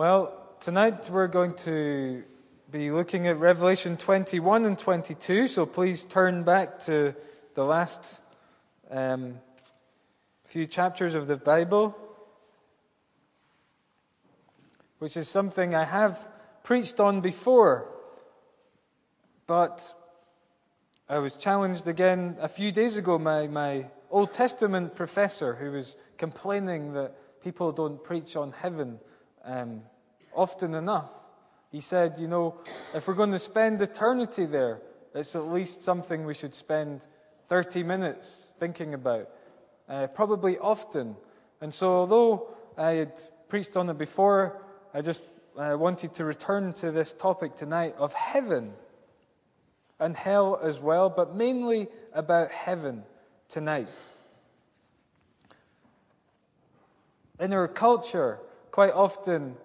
Well, tonight we're going to be looking at Revelation 21 and 22, so please turn back to the last um, few chapters of the Bible, which is something I have preached on before, but I was challenged again a few days ago. My, my Old Testament professor, who was complaining that people don't preach on heaven um, often enough. He said, you know, if we're going to spend eternity there, it's at least something we should spend 30 minutes thinking about, uh, probably often. And so, although I had preached on it before, I just uh, wanted to return to this topic tonight of heaven and hell as well, but mainly about heaven tonight. In our culture, quite often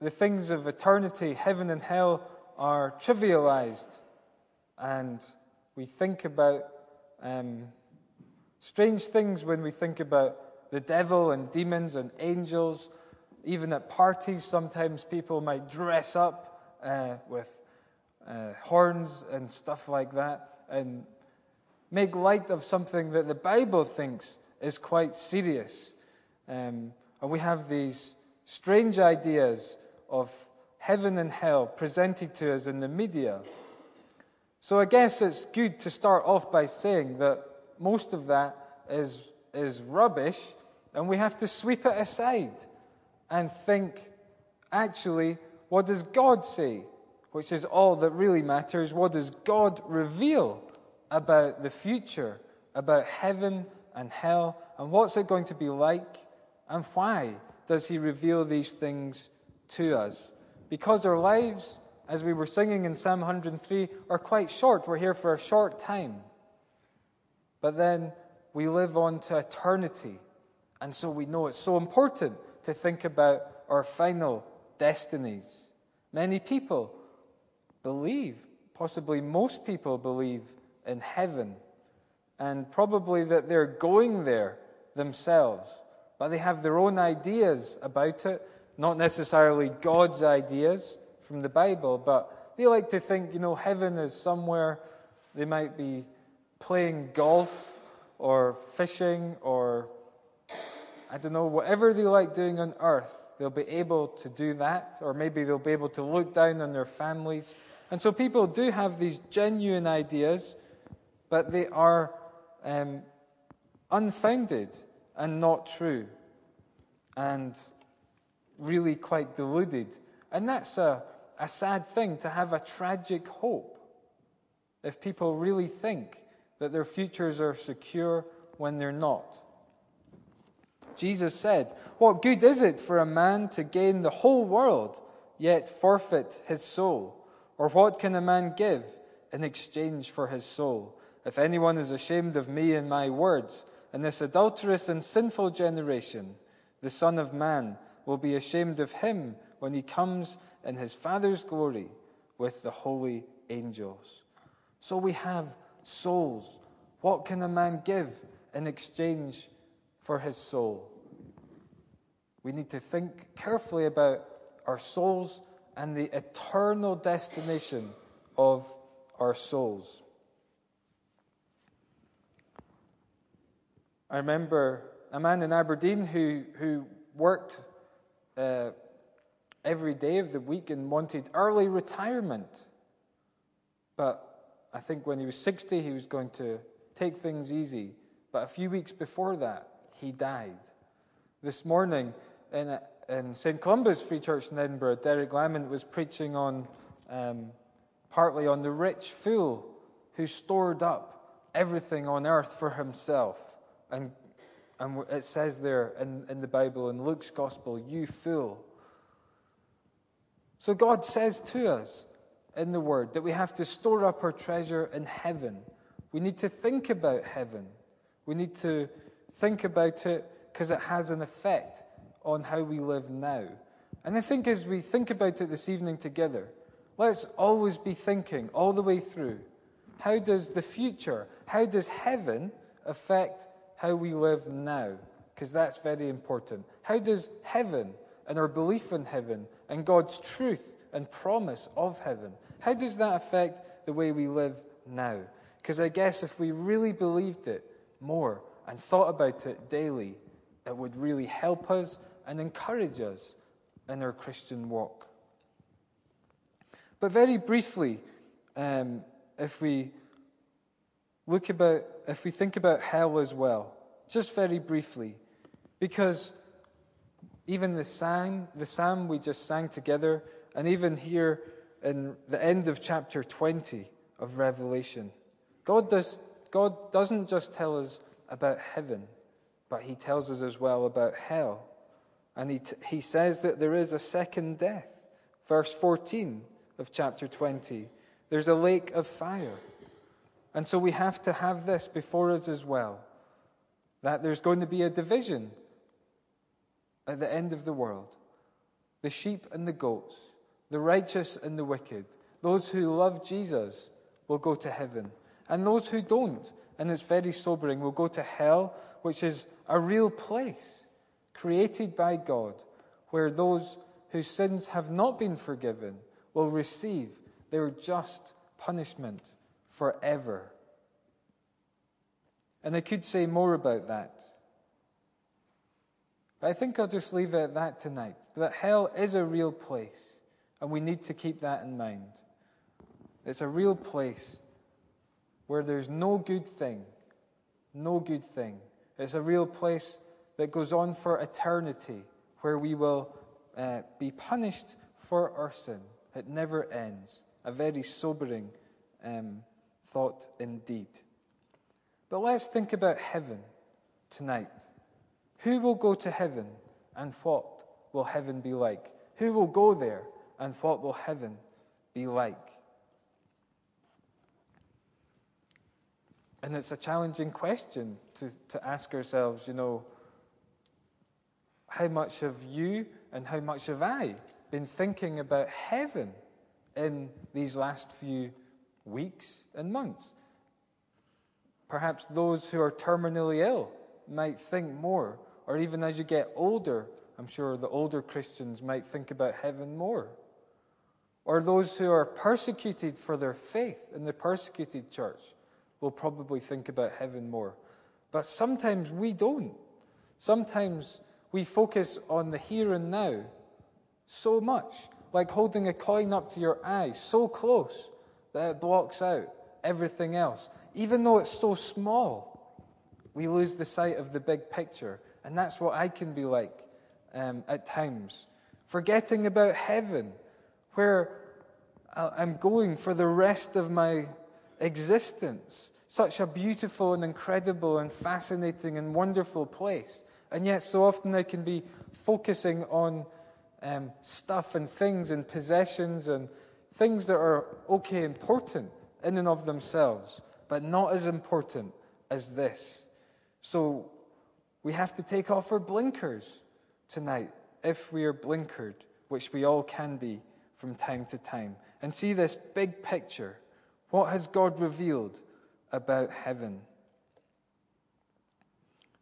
the things of eternity, heaven and hell, are trivialized. And we think about um, strange things when we think about the devil and demons and angels. Even at parties, sometimes people might dress up uh, with uh, horns and stuff like that and make light of something that the Bible thinks is quite serious. Um, and we have these strange ideas of heaven and hell presented to us in the media. So I guess it's good to start off by saying that most of that is, is rubbish, and we have to sweep it aside and think actually, what does God say? Which is all that really matters. What does God reveal about the future, about heaven and hell, and what's it going to be like, and why does He reveal these things to us. Because our lives, as we were singing in Psalm 103, are quite short. We're here for a short time. But then we live on to eternity. And so we know it's so important to think about our final destinies. Many people believe, possibly most people believe, in heaven, and probably that they're going there themselves. But they have their own ideas about it, not necessarily God's ideas from the Bible, but they like to think, you know, heaven is somewhere they might be playing golf or fishing or, I don't know, whatever they like doing on earth, they'll be able to do that, or maybe they'll be able to look down on their families. And so people do have these genuine ideas, but they are um, unfounded and not true. And really quite deluded. And that's a, a sad thing to have a tragic hope if people really think that their futures are secure when they're not. Jesus said, What good is it for a man to gain the whole world, yet forfeit his soul? Or what can a man give in exchange for his soul? If anyone is ashamed of me and my words, in this adulterous and sinful generation, the Son of Man will be ashamed of him when he comes in his Father's glory with the holy angels. So we have souls. What can a man give in exchange for his soul? We need to think carefully about our souls and the eternal destination of our souls. I remember a man in Aberdeen who, who worked uh, every day of the week and wanted early retirement. But I think when he was 60, he was going to take things easy. But a few weeks before that, he died. This morning in, in St. Columba's Free Church in Edinburgh, Derek Lamont was preaching on um, partly on the rich fool who stored up everything on earth for himself and and it says there in, in the Bible, in Luke's Gospel, you fool. So God says to us in the Word that we have to store up our treasure in heaven. We need to think about heaven. We need to think about it because it has an effect on how we live now. And I think as we think about it this evening together, let's always be thinking all the way through how does the future, how does heaven affect how we live now, because that's very important. How does heaven and our belief in heaven and God's truth and promise of heaven? How does that affect the way we live now? Because I guess if we really believed it more and thought about it daily, it would really help us and encourage us in our Christian walk. But very briefly, um, if we look about, if we think about hell as well, just very briefly, because even the psalm, the psalm we just sang together, and even here in the end of chapter 20 of Revelation, God, does, God doesn't just tell us about heaven, but He tells us as well about hell. And He, t- he says that there is a second death. Verse 14 of chapter 20 there's a lake of fire. And so we have to have this before us as well that there's going to be a division at the end of the world the sheep and the goats, the righteous and the wicked. Those who love Jesus will go to heaven, and those who don't, and it's very sobering, will go to hell, which is a real place created by God where those whose sins have not been forgiven will receive their just punishment forever. And I could say more about that. But I think I'll just leave it at that tonight. That hell is a real place, and we need to keep that in mind. It's a real place where there's no good thing, no good thing. It's a real place that goes on for eternity, where we will uh, be punished for our sin. It never ends. A very sobering um, thought indeed. But let's think about heaven tonight. Who will go to heaven and what will heaven be like? Who will go there and what will heaven be like? And it's a challenging question to, to ask ourselves, you know, how much have you and how much have I been thinking about heaven in these last few weeks and months? Perhaps those who are terminally ill might think more, or even as you get older, I'm sure the older Christians might think about heaven more. Or those who are persecuted for their faith in the persecuted church will probably think about heaven more. But sometimes we don't. Sometimes we focus on the here and now so much, like holding a coin up to your eye so close that it blocks out everything else. Even though it's so small, we lose the sight of the big picture. And that's what I can be like um, at times. Forgetting about heaven, where I'm going for the rest of my existence. Such a beautiful and incredible and fascinating and wonderful place. And yet, so often I can be focusing on um, stuff and things and possessions and things that are okay, important in and of themselves, but not as important as this. So we have to take off our blinkers tonight, if we are blinkered, which we all can be from time to time, and see this big picture. What has God revealed about heaven?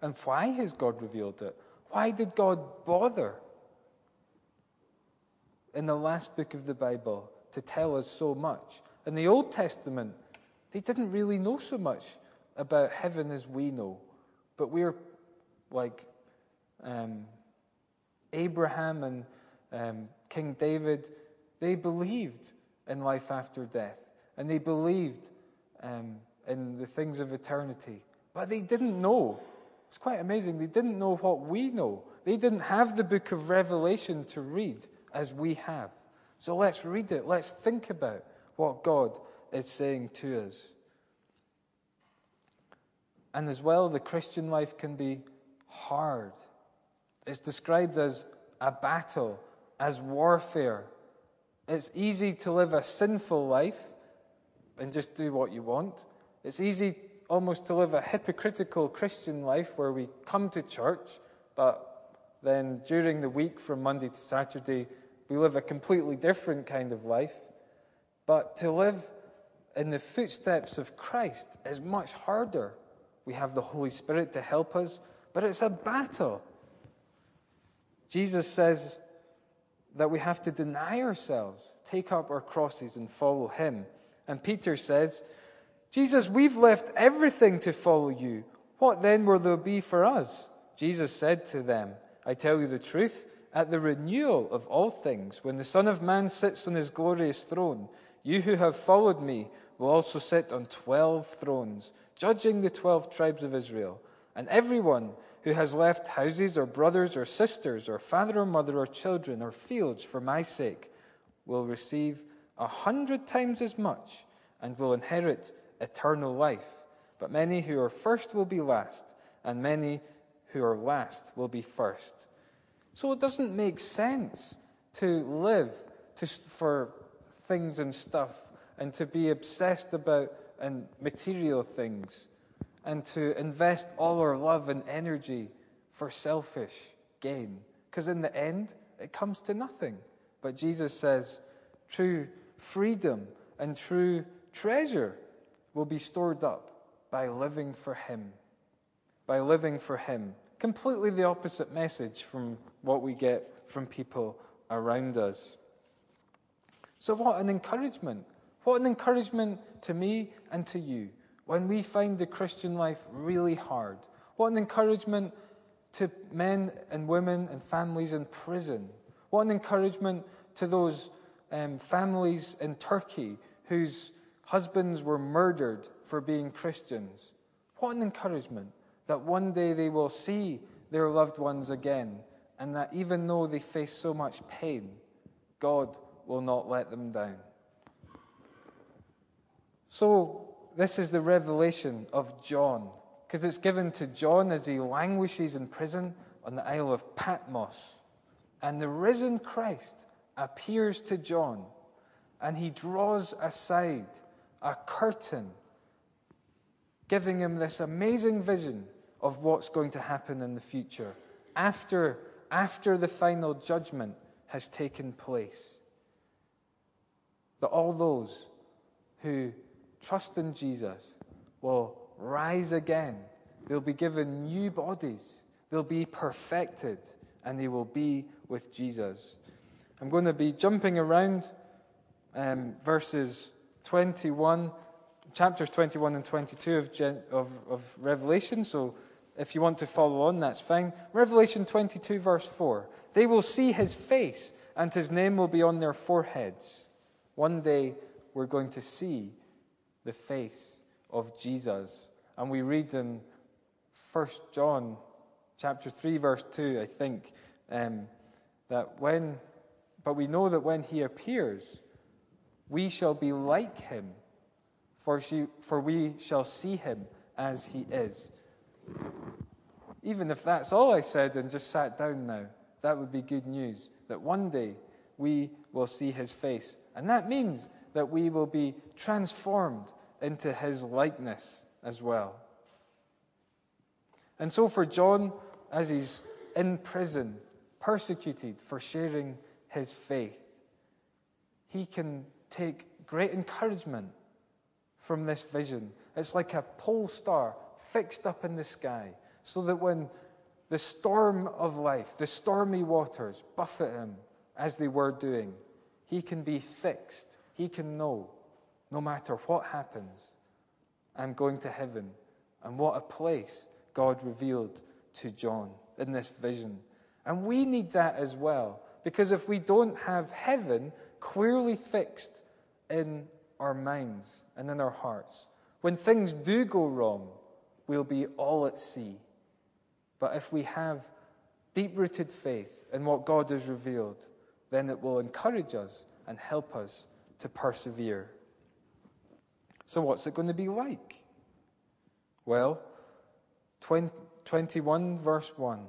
And why has God revealed it? Why did God bother in the last book of the Bible to tell us so much? In the Old Testament, they didn't really know so much about heaven as we know. But we're like um, Abraham and um, King David, they believed in life after death. And they believed um, in the things of eternity. But they didn't know it's quite amazing. They didn't know what we know. They didn't have the book of Revelation to read as we have. So let's read it. Let's think about what God is saying to us. And as well, the Christian life can be hard. It's described as a battle, as warfare. It's easy to live a sinful life and just do what you want. It's easy almost to live a hypocritical Christian life where we come to church, but then during the week from Monday to Saturday, we live a completely different kind of life. But to live in the footsteps of Christ is much harder. We have the Holy Spirit to help us, but it's a battle. Jesus says that we have to deny ourselves, take up our crosses, and follow him. And Peter says, Jesus, we've left everything to follow you. What then will there be for us? Jesus said to them, I tell you the truth, at the renewal of all things, when the Son of Man sits on his glorious throne, you who have followed me will also sit on twelve thrones, judging the twelve tribes of Israel. And everyone who has left houses or brothers or sisters or father or mother or children or fields for my sake will receive a hundred times as much and will inherit eternal life. But many who are first will be last, and many who are last will be first. So it doesn't make sense to live to, for things and stuff and to be obsessed about and material things and to invest all our love and energy for selfish gain. Because in the end, it comes to nothing. But Jesus says true freedom and true treasure will be stored up by living for Him. By living for Him. Completely the opposite message from what we get from people around us. So, what an encouragement! What an encouragement to me and to you when we find the Christian life really hard. What an encouragement to men and women and families in prison. What an encouragement to those um, families in Turkey whose husbands were murdered for being Christians. What an encouragement that one day they will see their loved ones again, and that even though they face so much pain, God will not let them down. So, this is the revelation of John, because it's given to John as he languishes in prison on the Isle of Patmos. And the risen Christ appears to John, and he draws aside a curtain, giving him this amazing vision of what's going to happen in the future after, after the final judgment has taken place. That all those who trust in Jesus will rise again. They'll be given new bodies. They'll be perfected and they will be with Jesus. I'm going to be jumping around um, verses 21, chapters 21 and 22 of, of, of Revelation. So if you want to follow on, that's fine. Revelation 22, verse 4. They will see his face, and his name will be on their foreheads. One day we're going to see the face of Jesus. And we read in 1 John chapter 3, verse 2, I think, um, that when, but we know that when he appears, we shall be like him, for, she, for we shall see him as he is. Even if that's all I said and just sat down now, that would be good news. That one day we will see his face. And that means that we will be transformed into his likeness as well. And so, for John, as he's in prison, persecuted for sharing his faith, he can take great encouragement from this vision. It's like a pole star fixed up in the sky, so that when the storm of life, the stormy waters buffet him as they were doing, he can be fixed. He can know no matter what happens, I'm going to heaven. And what a place God revealed to John in this vision. And we need that as well, because if we don't have heaven clearly fixed in our minds and in our hearts, when things do go wrong, we'll be all at sea. But if we have deep rooted faith in what God has revealed, then it will encourage us and help us to persevere. So, what's it going to be like? Well, 20, 21, verse 1.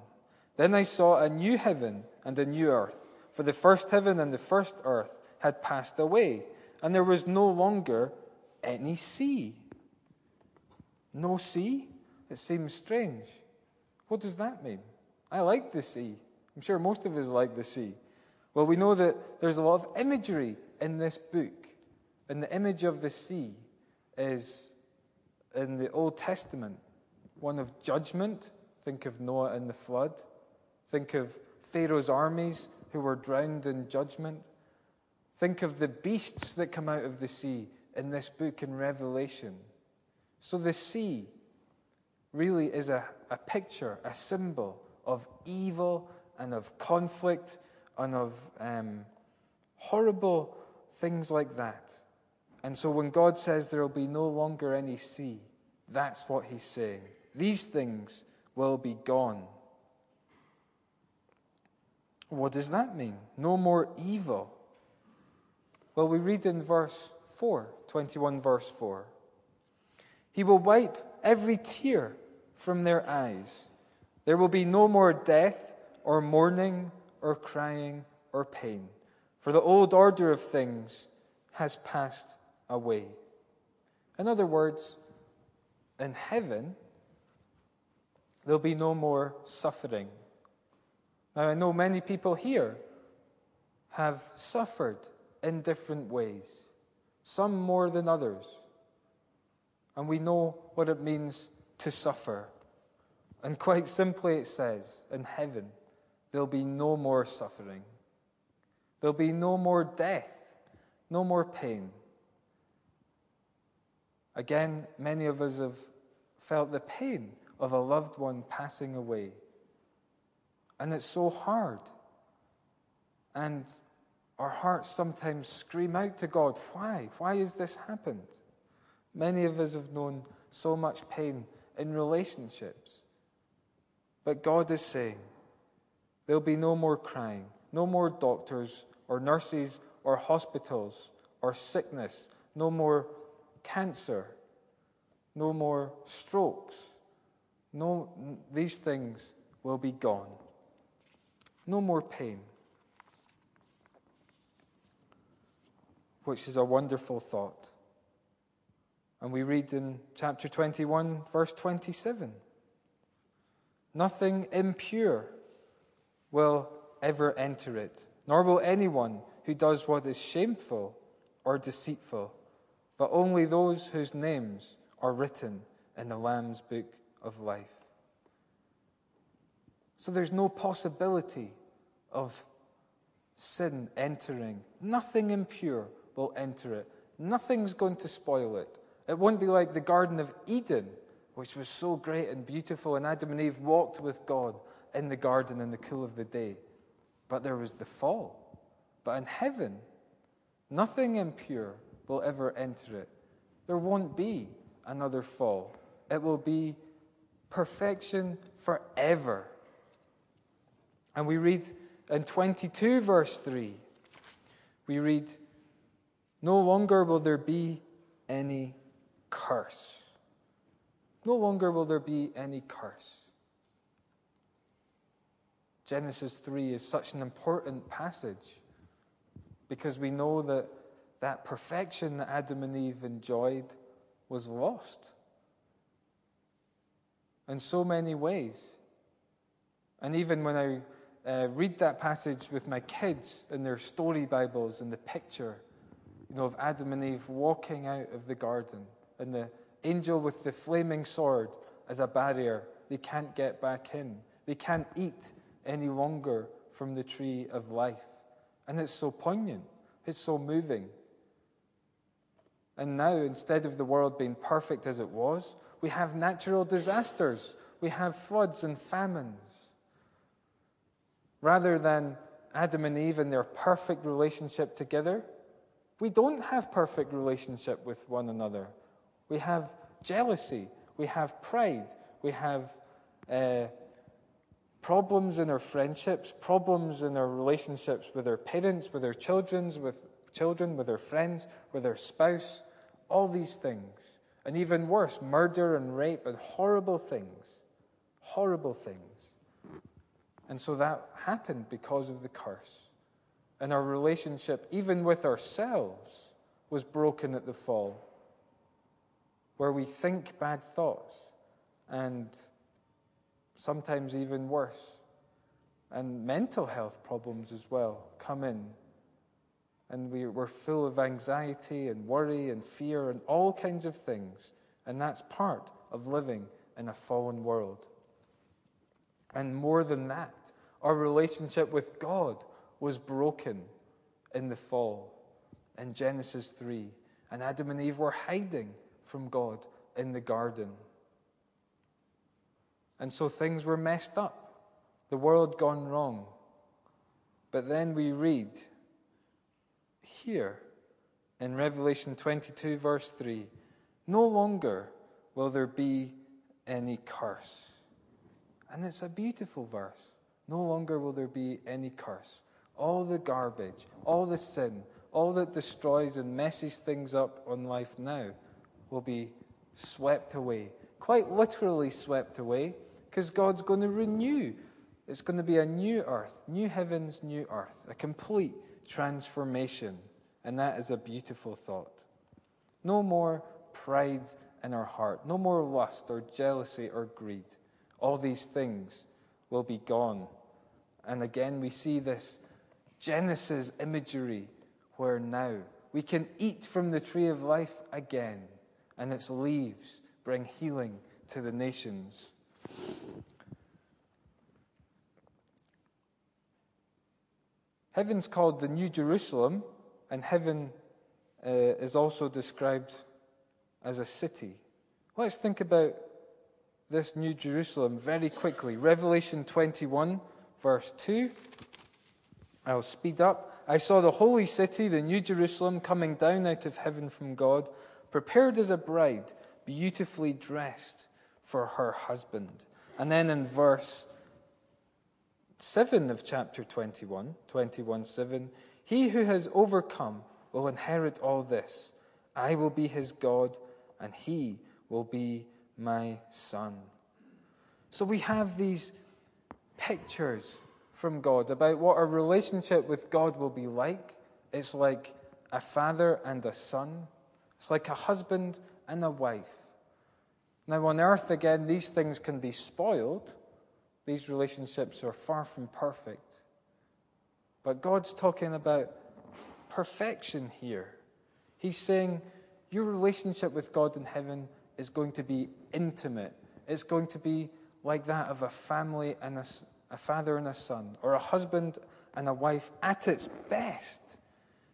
Then I saw a new heaven and a new earth, for the first heaven and the first earth had passed away, and there was no longer any sea. No sea? It seems strange. What does that mean? I like the sea. I'm sure most of us like the sea. Well, we know that there's a lot of imagery in this book, and the image of the sea is in the Old Testament one of judgment. Think of Noah and the flood. Think of Pharaoh's armies who were drowned in judgment. Think of the beasts that come out of the sea in this book in Revelation. So the sea really is a, a picture, a symbol of evil and of conflict and of um, horrible things like that. And so when God says there will be no longer any sea, that's what he's saying. These things will be gone. What does that mean? No more evil. Well, we read in verse 4, 21 verse 4. He will wipe every tear from their eyes. There will be no more death, or mourning, or crying, or pain, for the old order of things has passed away. In other words, in heaven, there'll be no more suffering. Now, I know many people here have suffered in different ways, some more than others. And we know what it means to suffer. And quite simply, it says, in heaven, there'll be no more suffering. There'll be no more death, no more pain. Again, many of us have felt the pain of a loved one passing away. And it's so hard. And our hearts sometimes scream out to God, Why? Why has this happened? Many of us have known so much pain in relationships. But God is saying, There'll be no more crying, no more doctors or nurses or hospitals or sickness, no more cancer, no more strokes. No, these things will be gone. No more pain. Which is a wonderful thought. And we read in chapter 21, verse 27 Nothing impure will ever enter it, nor will anyone who does what is shameful or deceitful, but only those whose names are written in the Lamb's book of life. So there's no possibility of sin entering. Nothing impure will enter it. Nothing's going to spoil it. It won't be like the Garden of Eden, which was so great and beautiful, and Adam and Eve walked with God in the garden in the cool of the day. But there was the fall. But in heaven, nothing impure will ever enter it. There won't be another fall. It will be perfection forever. And we read in 22, verse 3, we read, No longer will there be any curse. No longer will there be any curse. Genesis 3 is such an important passage because we know that that perfection that Adam and Eve enjoyed was lost in so many ways. And even when I uh, read that passage with my kids in their story Bibles and the picture, you know, of Adam and Eve walking out of the garden and the angel with the flaming sword as a barrier, they can't get back in. They can't eat any longer from the tree of life. And it's so poignant, it's so moving. And now, instead of the world being perfect as it was, we have natural disasters, we have floods and famines. Rather than Adam and Eve and their perfect relationship together, we don't have perfect relationship with one another. We have jealousy, we have pride, we have uh, problems in our friendships, problems in our relationships with our parents, with our children, with children, with our friends, with our spouse, all these things. And even worse, murder and rape and horrible things. Horrible things. And so that happened because of the curse. And our relationship, even with ourselves, was broken at the fall, where we think bad thoughts and sometimes even worse. And mental health problems as well come in. And we, we're full of anxiety and worry and fear and all kinds of things. And that's part of living in a fallen world. And more than that, our relationship with God was broken in the fall in Genesis 3, and Adam and Eve were hiding from God in the garden. And so things were messed up, the world gone wrong. But then we read here in Revelation 22, verse 3 no longer will there be any curse. And it's a beautiful verse. No longer will there be any curse. All the garbage, all the sin, all that destroys and messes things up on life now will be swept away. Quite literally swept away, because God's going to renew. It's going to be a new earth, new heavens, new earth, a complete transformation. And that is a beautiful thought. No more pride in our heart, no more lust or jealousy or greed. All these things will be gone. And again, we see this Genesis imagery where now we can eat from the tree of life again, and its leaves bring healing to the nations. Heaven's called the New Jerusalem, and heaven uh, is also described as a city. Let's think about this New Jerusalem very quickly. Revelation 21, verse 2. I'll speed up. I saw the holy city, the New Jerusalem, coming down out of heaven from God, prepared as a bride, beautifully dressed for her husband. And then in verse 7 of chapter 21, 21 7, he who has overcome will inherit all this. I will be his God, and he will be my son. So we have these pictures from God about what our relationship with God will be like. It's like a father and a son, it's like a husband and a wife. Now, on earth, again, these things can be spoiled. These relationships are far from perfect. But God's talking about perfection here. He's saying your relationship with God in heaven is going to be intimate. It's going to be like that of a family and a, a father and a son, or a husband and a wife at its best.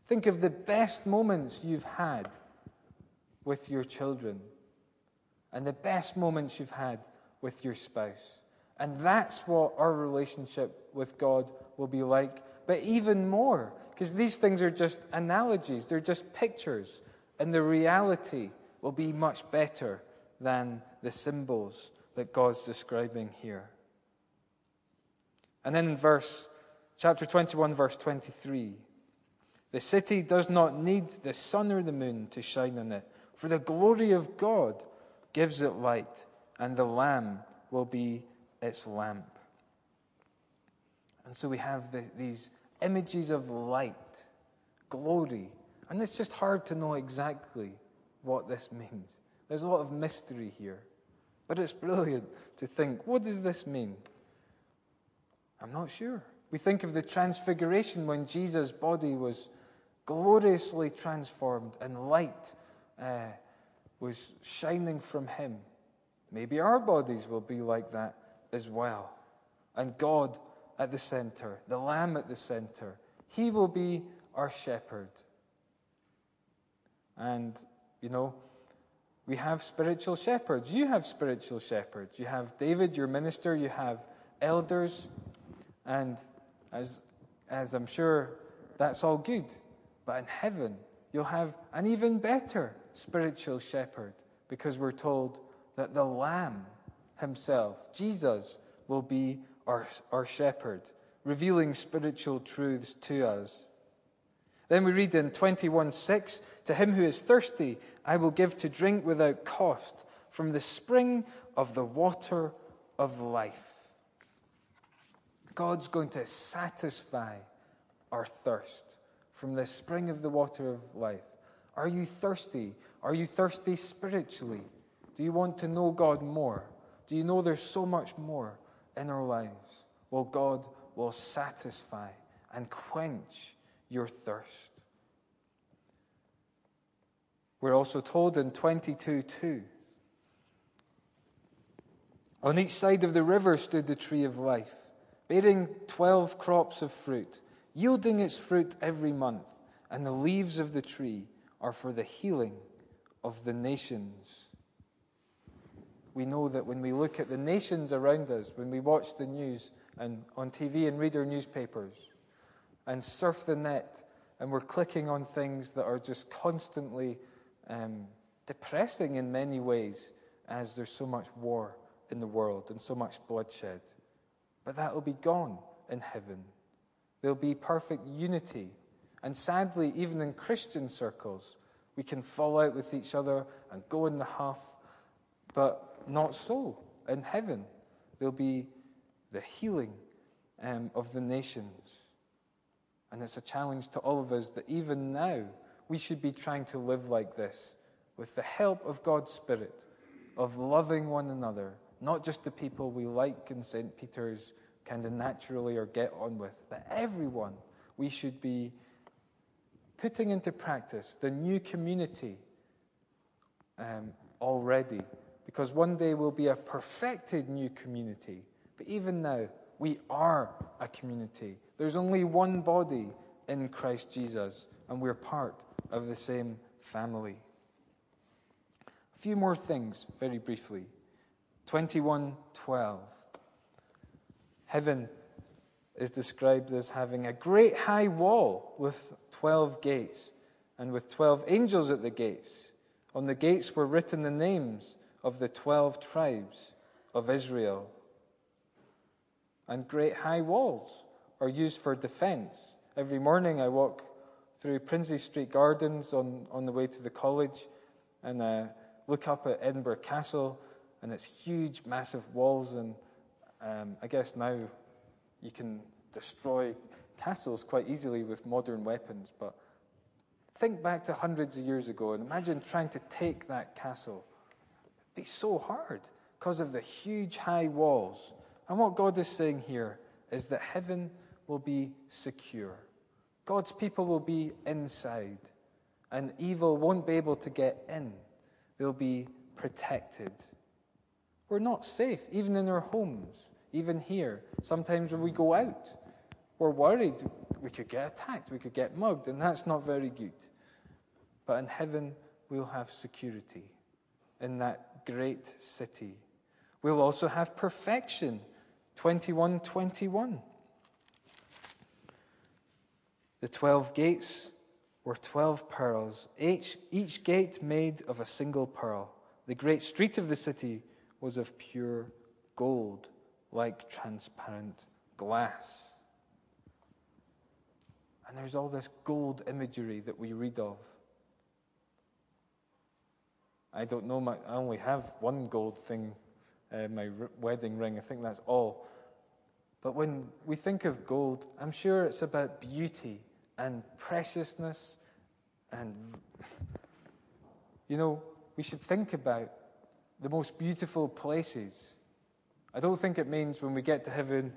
Think of the best moments you've had with your children and the best moments you've had with your spouse. And that's what our relationship with God will be like, but even more, because these things are just analogies, they're just pictures, and the reality will be much better than the symbols that God's describing here. And then in verse chapter 21 verse 23, the city does not need the sun or the moon to shine on it, for the glory of God gives it light, and the lamb will be its lamp. And so we have the, these images of light, glory, and it's just hard to know exactly what this means. There's a lot of mystery here. But it's brilliant to think what does this mean? I'm not sure. We think of the transfiguration when Jesus' body was gloriously transformed and light uh, was shining from him. Maybe our bodies will be like that as well. And God at the center, the Lamb at the center, He will be our shepherd. And, you know, we have spiritual shepherds. You have spiritual shepherds. You have David, your minister, you have elders, and as, as I'm sure that's all good. But in heaven, you'll have an even better spiritual shepherd because we're told that the Lamb himself, Jesus, will be our, our shepherd, revealing spiritual truths to us. Then we read in 21 6 To him who is thirsty, I will give to drink without cost from the spring of the water of life. God's going to satisfy our thirst from the spring of the water of life. Are you thirsty? Are you thirsty spiritually? Do you want to know God more? Do you know there's so much more in our lives? Well, God will satisfy and quench your thirst. We're also told in 22 2 On each side of the river stood the tree of life, bearing 12 crops of fruit, yielding its fruit every month, and the leaves of the tree are for the healing of the nations. We know that when we look at the nations around us, when we watch the news and on TV and read our newspapers and surf the net, and we're clicking on things that are just constantly um, depressing in many ways, as there's so much war in the world and so much bloodshed. But that will be gone in heaven. There'll be perfect unity. And sadly, even in Christian circles, we can fall out with each other and go in the huff, but not so. In heaven, there'll be the healing um, of the nations. And it's a challenge to all of us that even now, we should be trying to live like this with the help of God's Spirit, of loving one another, not just the people we like in St. Peter's kind of naturally or get on with, but everyone. We should be putting into practice the new community um, already, because one day we'll be a perfected new community. But even now, we are a community. There's only one body in Christ Jesus, and we're part of the same family. A few more things, very briefly. 21:12. Heaven is described as having a great high wall with 12 gates and with 12 angels at the gates. On the gates were written the names of the 12 tribes of Israel. And great high walls are used for defense. Every morning I walk through Princes Street Gardens on, on the way to the college and uh, look up at Edinburgh Castle and its huge, massive walls. And um, I guess now you can destroy castles quite easily with modern weapons. But think back to hundreds of years ago and imagine trying to take that castle. It'd be so hard because of the huge, high walls. And what God is saying here is that heaven will be secure. God's people will be inside, and evil won't be able to get in. They'll be protected. We're not safe, even in our homes, even here. Sometimes when we go out, we're worried we could get attacked, we could get mugged, and that's not very good. But in heaven, we'll have security in that great city. We'll also have perfection. 21 21. The 12 gates were 12 pearls, each, each gate made of a single pearl. The great street of the city was of pure gold, like transparent glass. And there's all this gold imagery that we read of. I don't know, my, I only have one gold thing, uh, my r- wedding ring. I think that's all. But when we think of gold, I'm sure it's about beauty and preciousness. And, you know, we should think about the most beautiful places. I don't think it means when we get to heaven,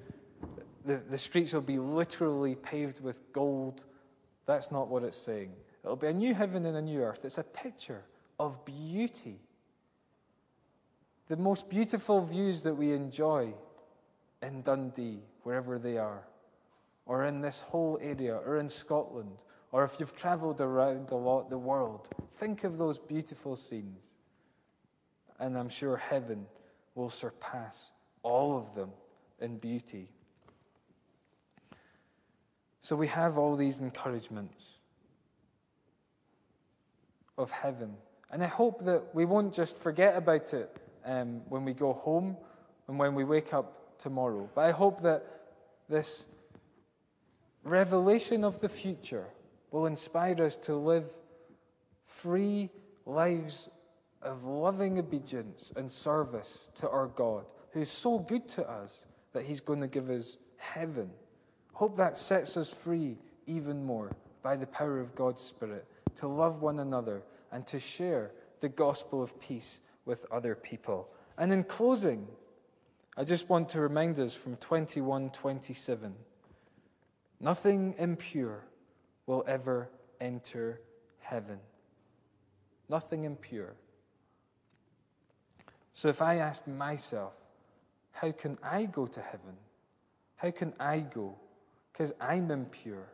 the, the streets will be literally paved with gold. That's not what it's saying. It'll be a new heaven and a new earth. It's a picture of beauty. The most beautiful views that we enjoy in Dundee, wherever they are, or in this whole area, or in Scotland, or if you've traveled around a lot the world, think of those beautiful scenes and I'm sure heaven will surpass all of them in beauty. So we have all these encouragements of heaven. And I hope that we won't just forget about it um, when we go home and when we wake up tomorrow. But I hope that this revelation of the future will inspire us to live free lives of loving obedience and service to our God, who's so good to us that He's going to give us heaven. Hope that sets us free even more by the power of God's Spirit to love one another and to share the gospel of peace with other people. And in closing, I just want to remind us from 2127 nothing impure will ever enter heaven. Nothing impure. So if I ask myself, how can I go to heaven? How can I go because I'm impure.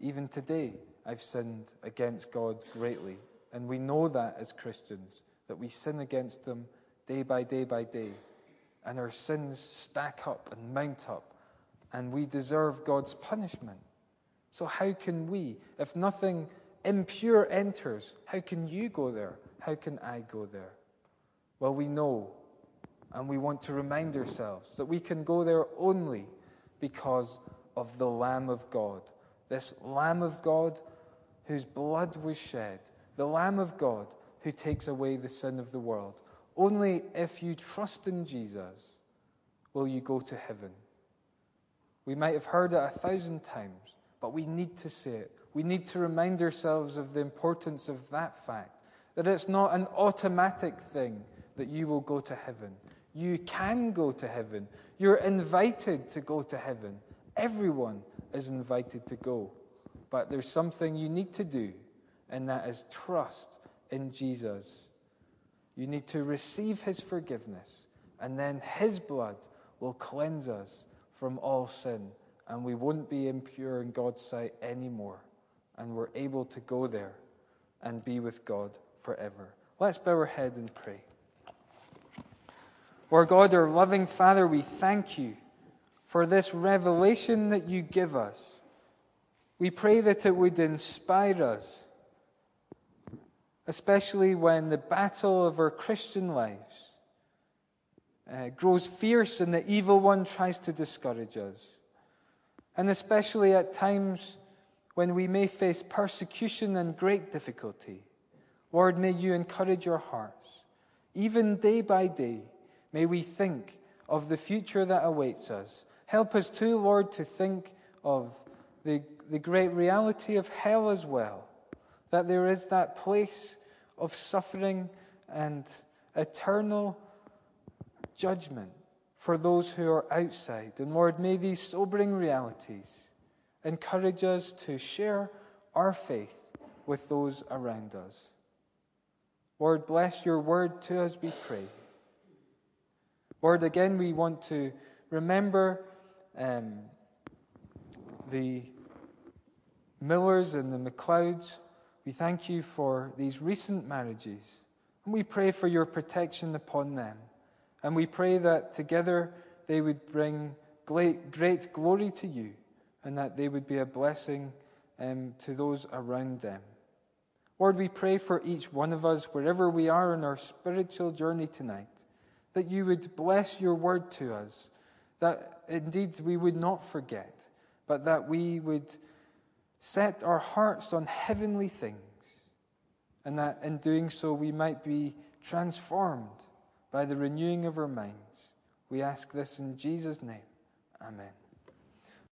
Even today, I've sinned against God greatly. And we know that as Christians, that we sin against them day by day by day. And our sins stack up and mount up, and we deserve God's punishment. So, how can we, if nothing impure enters, how can you go there? How can I go there? Well, we know, and we want to remind ourselves that we can go there only because of the Lamb of God. This Lamb of God whose blood was shed, the Lamb of God who takes away the sin of the world. Only if you trust in Jesus will you go to heaven. We might have heard it a thousand times, but we need to say it. We need to remind ourselves of the importance of that fact that it's not an automatic thing that you will go to heaven. You can go to heaven. You're invited to go to heaven. Everyone is invited to go. But there's something you need to do, and that is trust in Jesus. You need to receive his forgiveness, and then his blood will cleanse us from all sin, and we won't be impure in God's sight anymore. And we're able to go there and be with God forever. Let's bow our head and pray. Our God, our loving Father, we thank you for this revelation that you give us. We pray that it would inspire us, especially when the battle of our Christian lives uh, grows fierce and the evil one tries to discourage us. And especially at times when we may face persecution and great difficulty. Lord, may you encourage our hearts, even day by day May we think of the future that awaits us. Help us too, Lord, to think of the, the great reality of hell as well. That there is that place of suffering and eternal judgment for those who are outside. And Lord, may these sobering realities encourage us to share our faith with those around us. Lord, bless your word to us, we pray. Lord, again, we want to remember um, the Millers and the McLeods. We thank you for these recent marriages. And we pray for your protection upon them. And we pray that together they would bring great, great glory to you and that they would be a blessing um, to those around them. Lord, we pray for each one of us, wherever we are in our spiritual journey tonight that you would bless your word to us, that indeed we would not forget, but that we would set our hearts on heavenly things, and that in doing so we might be transformed by the renewing of our minds. We ask this in Jesus' name. Amen.